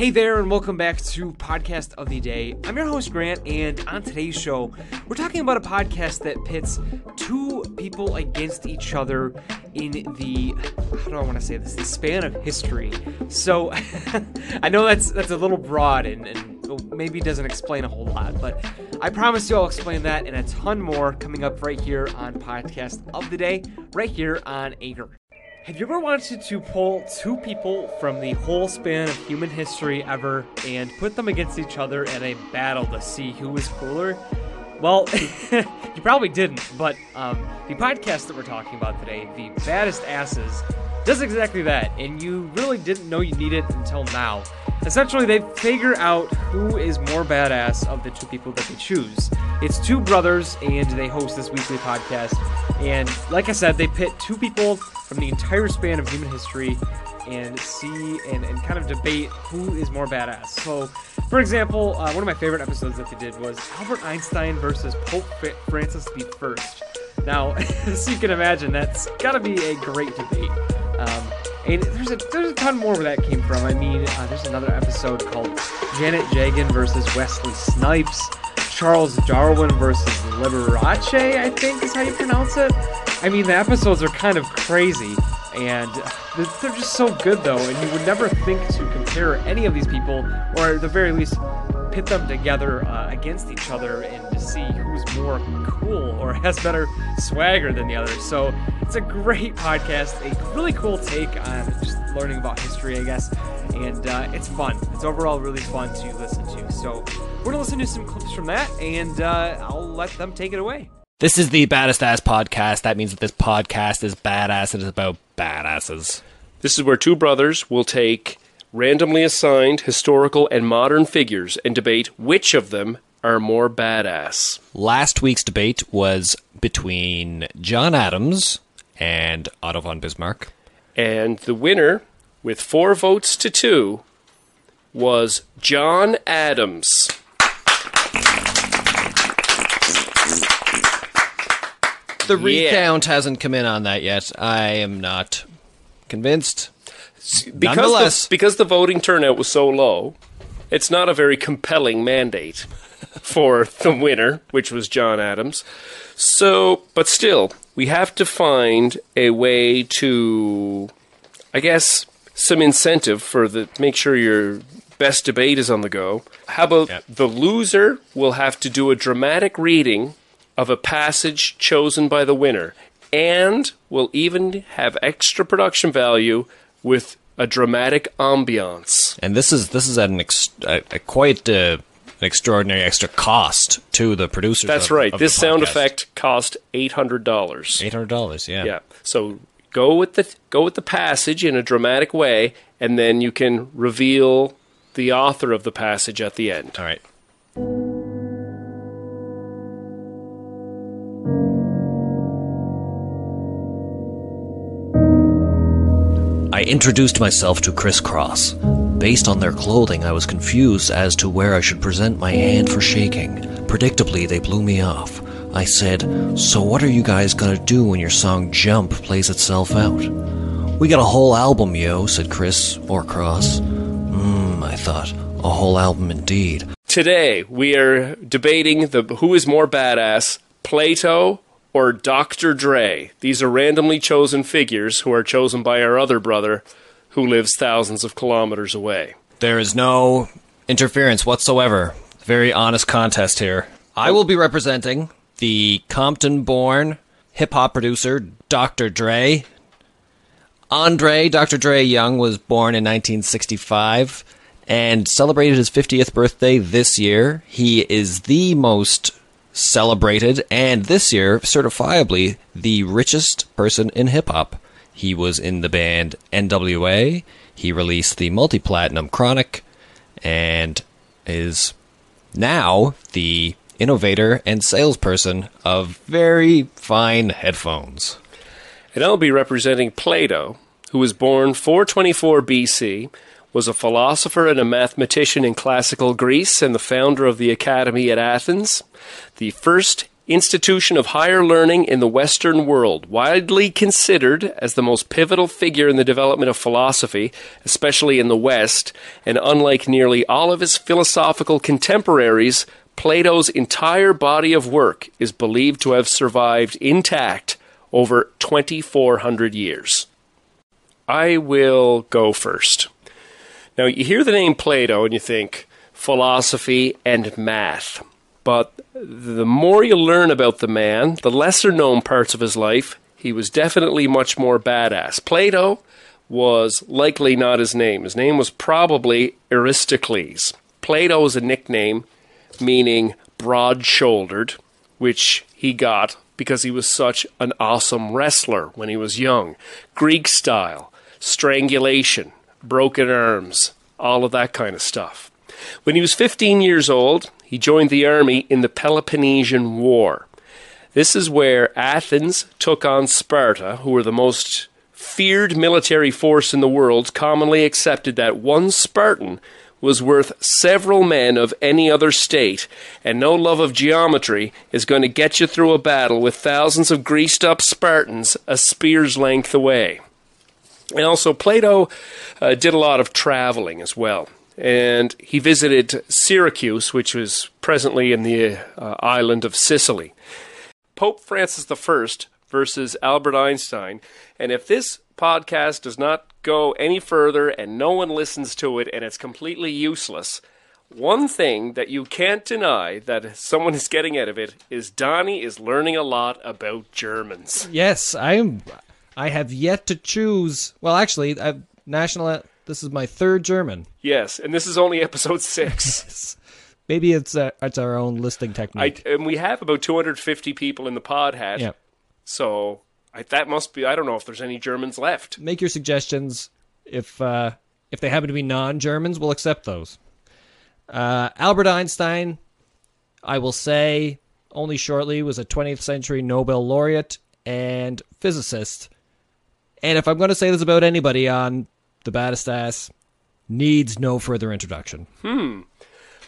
Hey there, and welcome back to Podcast of the Day. I'm your host, Grant, and on today's show, we're talking about a podcast that pits two people against each other in the how do I want to say this? The span of history. So I know that's that's a little broad and, and maybe doesn't explain a whole lot, but I promise you I'll explain that and a ton more coming up right here on Podcast of the Day, right here on Anchor. Have you ever wanted to pull two people from the whole span of human history ever and put them against each other in a battle to see who is cooler? Well, you probably didn't, but um, the podcast that we're talking about today, The Baddest Asses, does exactly that, and you really didn't know you needed it until now. Essentially, they figure out who is more badass of the two people that they choose. It's two brothers, and they host this weekly podcast. And like I said, they pit two people from the entire span of human history and see and, and kind of debate who is more badass. So, for example, uh, one of my favorite episodes that they did was Albert Einstein versus Pope Francis I. Now, as you can imagine, that's got to be a great debate. Um, and there's a there's a ton more where that came from. I mean, uh, there's another episode called Janet Jagan versus Wesley Snipes, Charles Darwin versus Liberace, I think is how you pronounce it. I mean, the episodes are kind of crazy, and they're just so good though, and you would never think to compare any of these people, or at the very least, pit them together uh, against each other and to see who's more cool or has better swagger than the other. So it's a great podcast, a really cool take on just learning about history, I guess, and uh, it's fun. It's overall really fun to listen to. So we're gonna listen to some clips from that, and uh, I'll let them take it away. This is the baddest ass podcast. That means that this podcast is badass. It is about badasses. This is where two brothers will take randomly assigned historical and modern figures and debate which of them are more badass. Last week's debate was between John Adams and Otto von Bismarck. And the winner, with four votes to two, was John Adams. The recount yeah. hasn't come in on that yet. I am not convinced because the, because the voting turnout was so low, it's not a very compelling mandate for the winner, which was John Adams. So, but still, we have to find a way to, I guess, some incentive for the make sure your best debate is on the go. How about yep. the loser will have to do a dramatic reading of a passage chosen by the winner, and will even have extra production value with a dramatic ambiance. And this is this is at an ex- a, a quite uh, an extraordinary extra cost to the producers. That's of, right. Of this sound effect cost eight hundred dollars. Eight hundred dollars. Yeah. Yeah. So go with the go with the passage in a dramatic way, and then you can reveal the author of the passage at the end. All right. Introduced myself to Kris Kross. Based on their clothing, I was confused as to where I should present my hand for shaking. Predictably, they blew me off. I said, So what are you guys gonna do when your song Jump plays itself out? We got a whole album, yo, said Chris, or Cross. Mmm, I thought, a whole album indeed. Today, we are debating the who is more badass, Plato or Dr. Dre. These are randomly chosen figures who are chosen by our other brother who lives thousands of kilometers away. There is no interference whatsoever. Very honest contest here. I will be representing the Compton born hip hop producer Dr. Dre. Andre Dr. Dre Young was born in 1965 and celebrated his 50th birthday this year. He is the most celebrated and this year certifiably the richest person in hip hop. He was in the band NWA. He released the multi platinum Chronic and is now the innovator and salesperson of very fine headphones. And I'll be representing Plato, who was born 424 BC was a philosopher and a mathematician in classical Greece and the founder of the Academy at Athens, the first institution of higher learning in the Western world, widely considered as the most pivotal figure in the development of philosophy, especially in the West, and unlike nearly all of his philosophical contemporaries, Plato's entire body of work is believed to have survived intact over 2,400 years. I will go first. Now, you hear the name Plato and you think philosophy and math. But the more you learn about the man, the lesser known parts of his life, he was definitely much more badass. Plato was likely not his name. His name was probably Aristocles. Plato is a nickname meaning broad shouldered, which he got because he was such an awesome wrestler when he was young. Greek style, strangulation, broken arms, all of that kind of stuff. When he was 15 years old, he joined the army in the Peloponnesian War. This is where Athens took on Sparta, who were the most feared military force in the world, commonly accepted that one Spartan was worth several men of any other state, and no love of geometry is going to get you through a battle with thousands of greased up Spartans a spear's length away. And also, Plato uh, did a lot of traveling as well and he visited Syracuse, which was presently in the uh, island of Sicily. Pope Francis I versus Albert Einstein. And if this podcast does not go any further and no one listens to it and it's completely useless, one thing that you can't deny that someone is getting out of it is Donnie is learning a lot about Germans. Yes, I'm. I have yet to choose. Well, actually, I've national this is my third German. Yes, and this is only episode six. Maybe it's uh, it's our own listing technique. I, and we have about 250 people in the pod hat. Yeah. So I, that must be. I don't know if there's any Germans left. Make your suggestions. If uh, if they happen to be non-Germans, we'll accept those. Uh, Albert Einstein, I will say, only shortly was a 20th century Nobel laureate and physicist. And if I'm going to say this about anybody on the baddest ass, needs no further introduction. Hmm.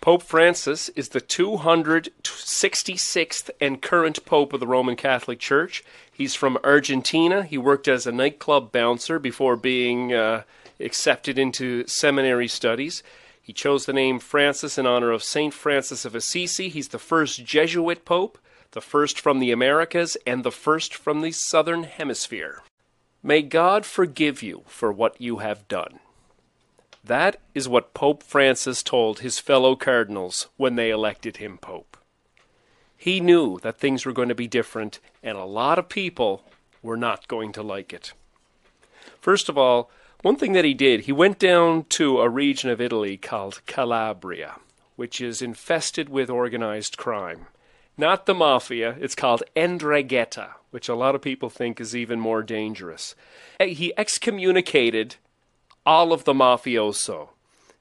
Pope Francis is the 266th and current Pope of the Roman Catholic Church. He's from Argentina. He worked as a nightclub bouncer before being uh, accepted into seminary studies. He chose the name Francis in honor of St. Francis of Assisi. He's the first Jesuit Pope, the first from the Americas, and the first from the Southern Hemisphere. May God forgive you for what you have done. That is what Pope Francis told his fellow cardinals when they elected him Pope. He knew that things were going to be different, and a lot of people were not going to like it. First of all, one thing that he did, he went down to a region of Italy called Calabria, which is infested with organized crime. Not the mafia, it's called 'ndrangheta, which a lot of people think is even more dangerous. He excommunicated all of the mafioso.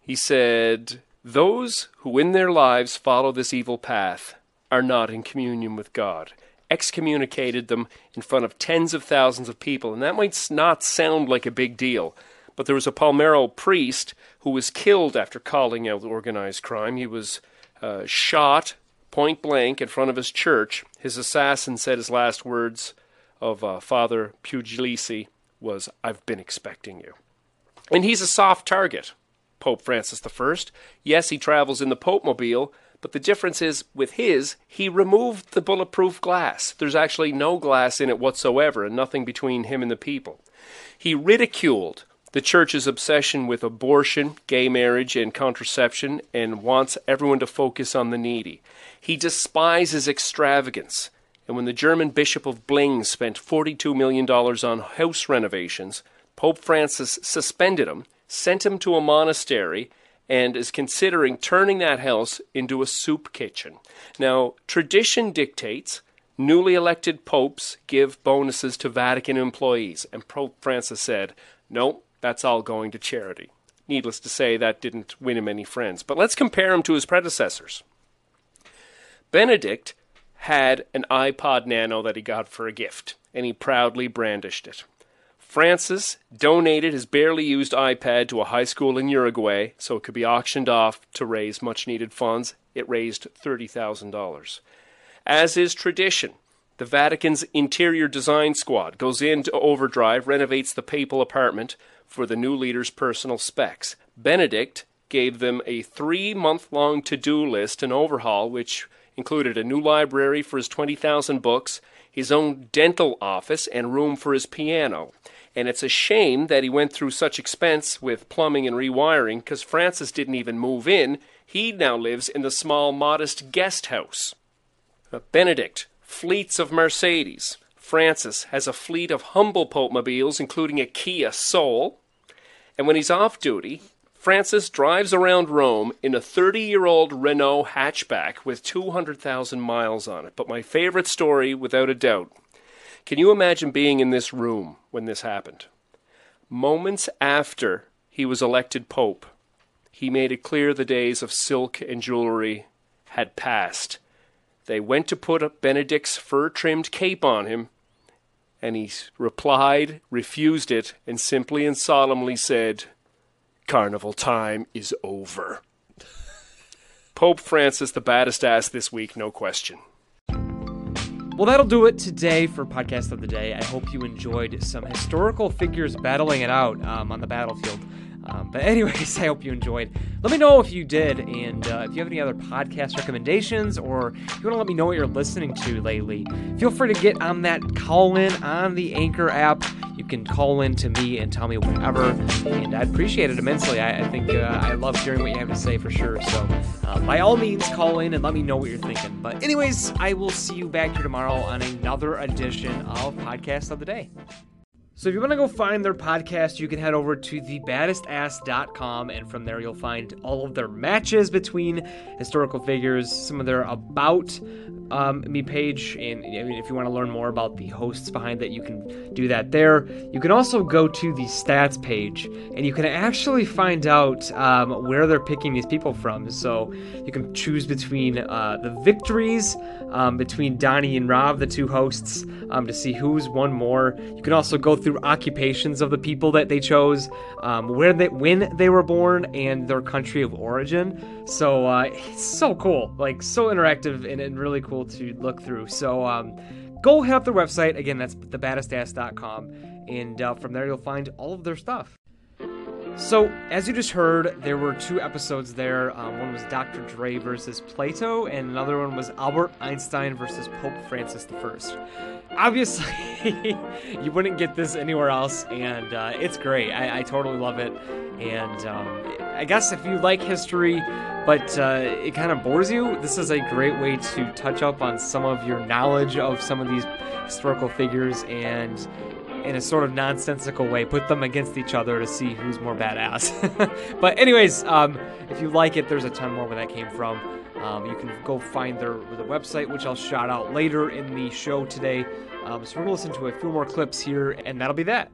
He said, Those who in their lives follow this evil path are not in communion with God. Excommunicated them in front of tens of thousands of people. And that might not sound like a big deal, but there was a Palermo priest who was killed after calling out organized crime. He was uh, shot point blank in front of his church, his assassin said his last words of uh, Father Puglisi was, I've been expecting you. And he's a soft target, Pope Francis I. Yes, he travels in the Pope Mobile, but the difference is with his, he removed the bulletproof glass. There's actually no glass in it whatsoever, and nothing between him and the people. He ridiculed the church's obsession with abortion, gay marriage, and contraception, and wants everyone to focus on the needy. He despises extravagance. And when the German Bishop of Bling spent $42 million on house renovations, Pope Francis suspended him, sent him to a monastery, and is considering turning that house into a soup kitchen. Now, tradition dictates newly elected popes give bonuses to Vatican employees, and Pope Francis said, No, that's all going to charity. Needless to say, that didn't win him any friends. But let's compare him to his predecessors. Benedict had an iPod Nano that he got for a gift, and he proudly brandished it. Francis donated his barely used iPad to a high school in Uruguay so it could be auctioned off to raise much needed funds. It raised $30,000. As is tradition, the Vatican's interior design squad goes into overdrive, renovates the papal apartment for the new leader's personal specs. Benedict gave them a three month long to do list and overhaul, which included a new library for his 20,000 books, his own dental office, and room for his piano. And it's a shame that he went through such expense with plumbing and rewiring because Francis didn't even move in. He now lives in the small, modest guest house. Benedict, fleets of Mercedes. Francis has a fleet of humble Popemobiles, including a Kia Soul. And when he's off duty, Francis drives around Rome in a 30 year old Renault hatchback with 200,000 miles on it. But my favorite story, without a doubt, can you imagine being in this room when this happened? Moments after he was elected Pope, he made it clear the days of silk and jewelry had passed. They went to put Benedict's fur trimmed cape on him, and he replied, refused it, and simply and solemnly said, Carnival time is over. Pope Francis, the baddest ass this week, no question. Well, that'll do it today for Podcast of the Day. I hope you enjoyed some historical figures battling it out um, on the battlefield. Um, but, anyways, I hope you enjoyed. Let me know if you did, and uh, if you have any other podcast recommendations, or if you want to let me know what you're listening to lately, feel free to get on that call in on the Anchor app. You can call in to me and tell me whatever, and I'd appreciate it immensely. I, I think uh, I love hearing what you have to say for sure. So, uh, by all means, call in and let me know what you're thinking. But, anyways, I will see you back here tomorrow on another edition of Podcast of the Day. So if you want to go find their podcast, you can head over to thebaddestass.com and from there you'll find all of their matches between historical figures, some of their about um, me page, and I mean, if you want to learn more about the hosts behind that, you can do that there. You can also go to the stats page, and you can actually find out um, where they're picking these people from. So you can choose between uh, the victories um, between Donnie and Rob, the two hosts, um, to see who's won more. You can also go through occupations of the people that they chose, um, where they when they were born, and their country of origin. So uh, it's so cool, like so interactive and, and really cool to look through. So um, go hit up their website. Again, that's thebaddestass.com. And uh, from there, you'll find all of their stuff. So, as you just heard, there were two episodes there. Um, one was Dr. Dre versus Plato, and another one was Albert Einstein versus Pope Francis I. Obviously, you wouldn't get this anywhere else, and uh, it's great. I, I, totally love it. And um, I guess if you like history, but uh, it kind of bores you, this is a great way to touch up on some of your knowledge of some of these historical figures and in a sort of nonsensical way, put them against each other to see who's more badass. but anyways, um, if you like it, there's a ton more where that came from. Um, you can go find their the website, which I'll shout out later in the show today. Um, so we're gonna listen to a few more clips here, and that'll be that.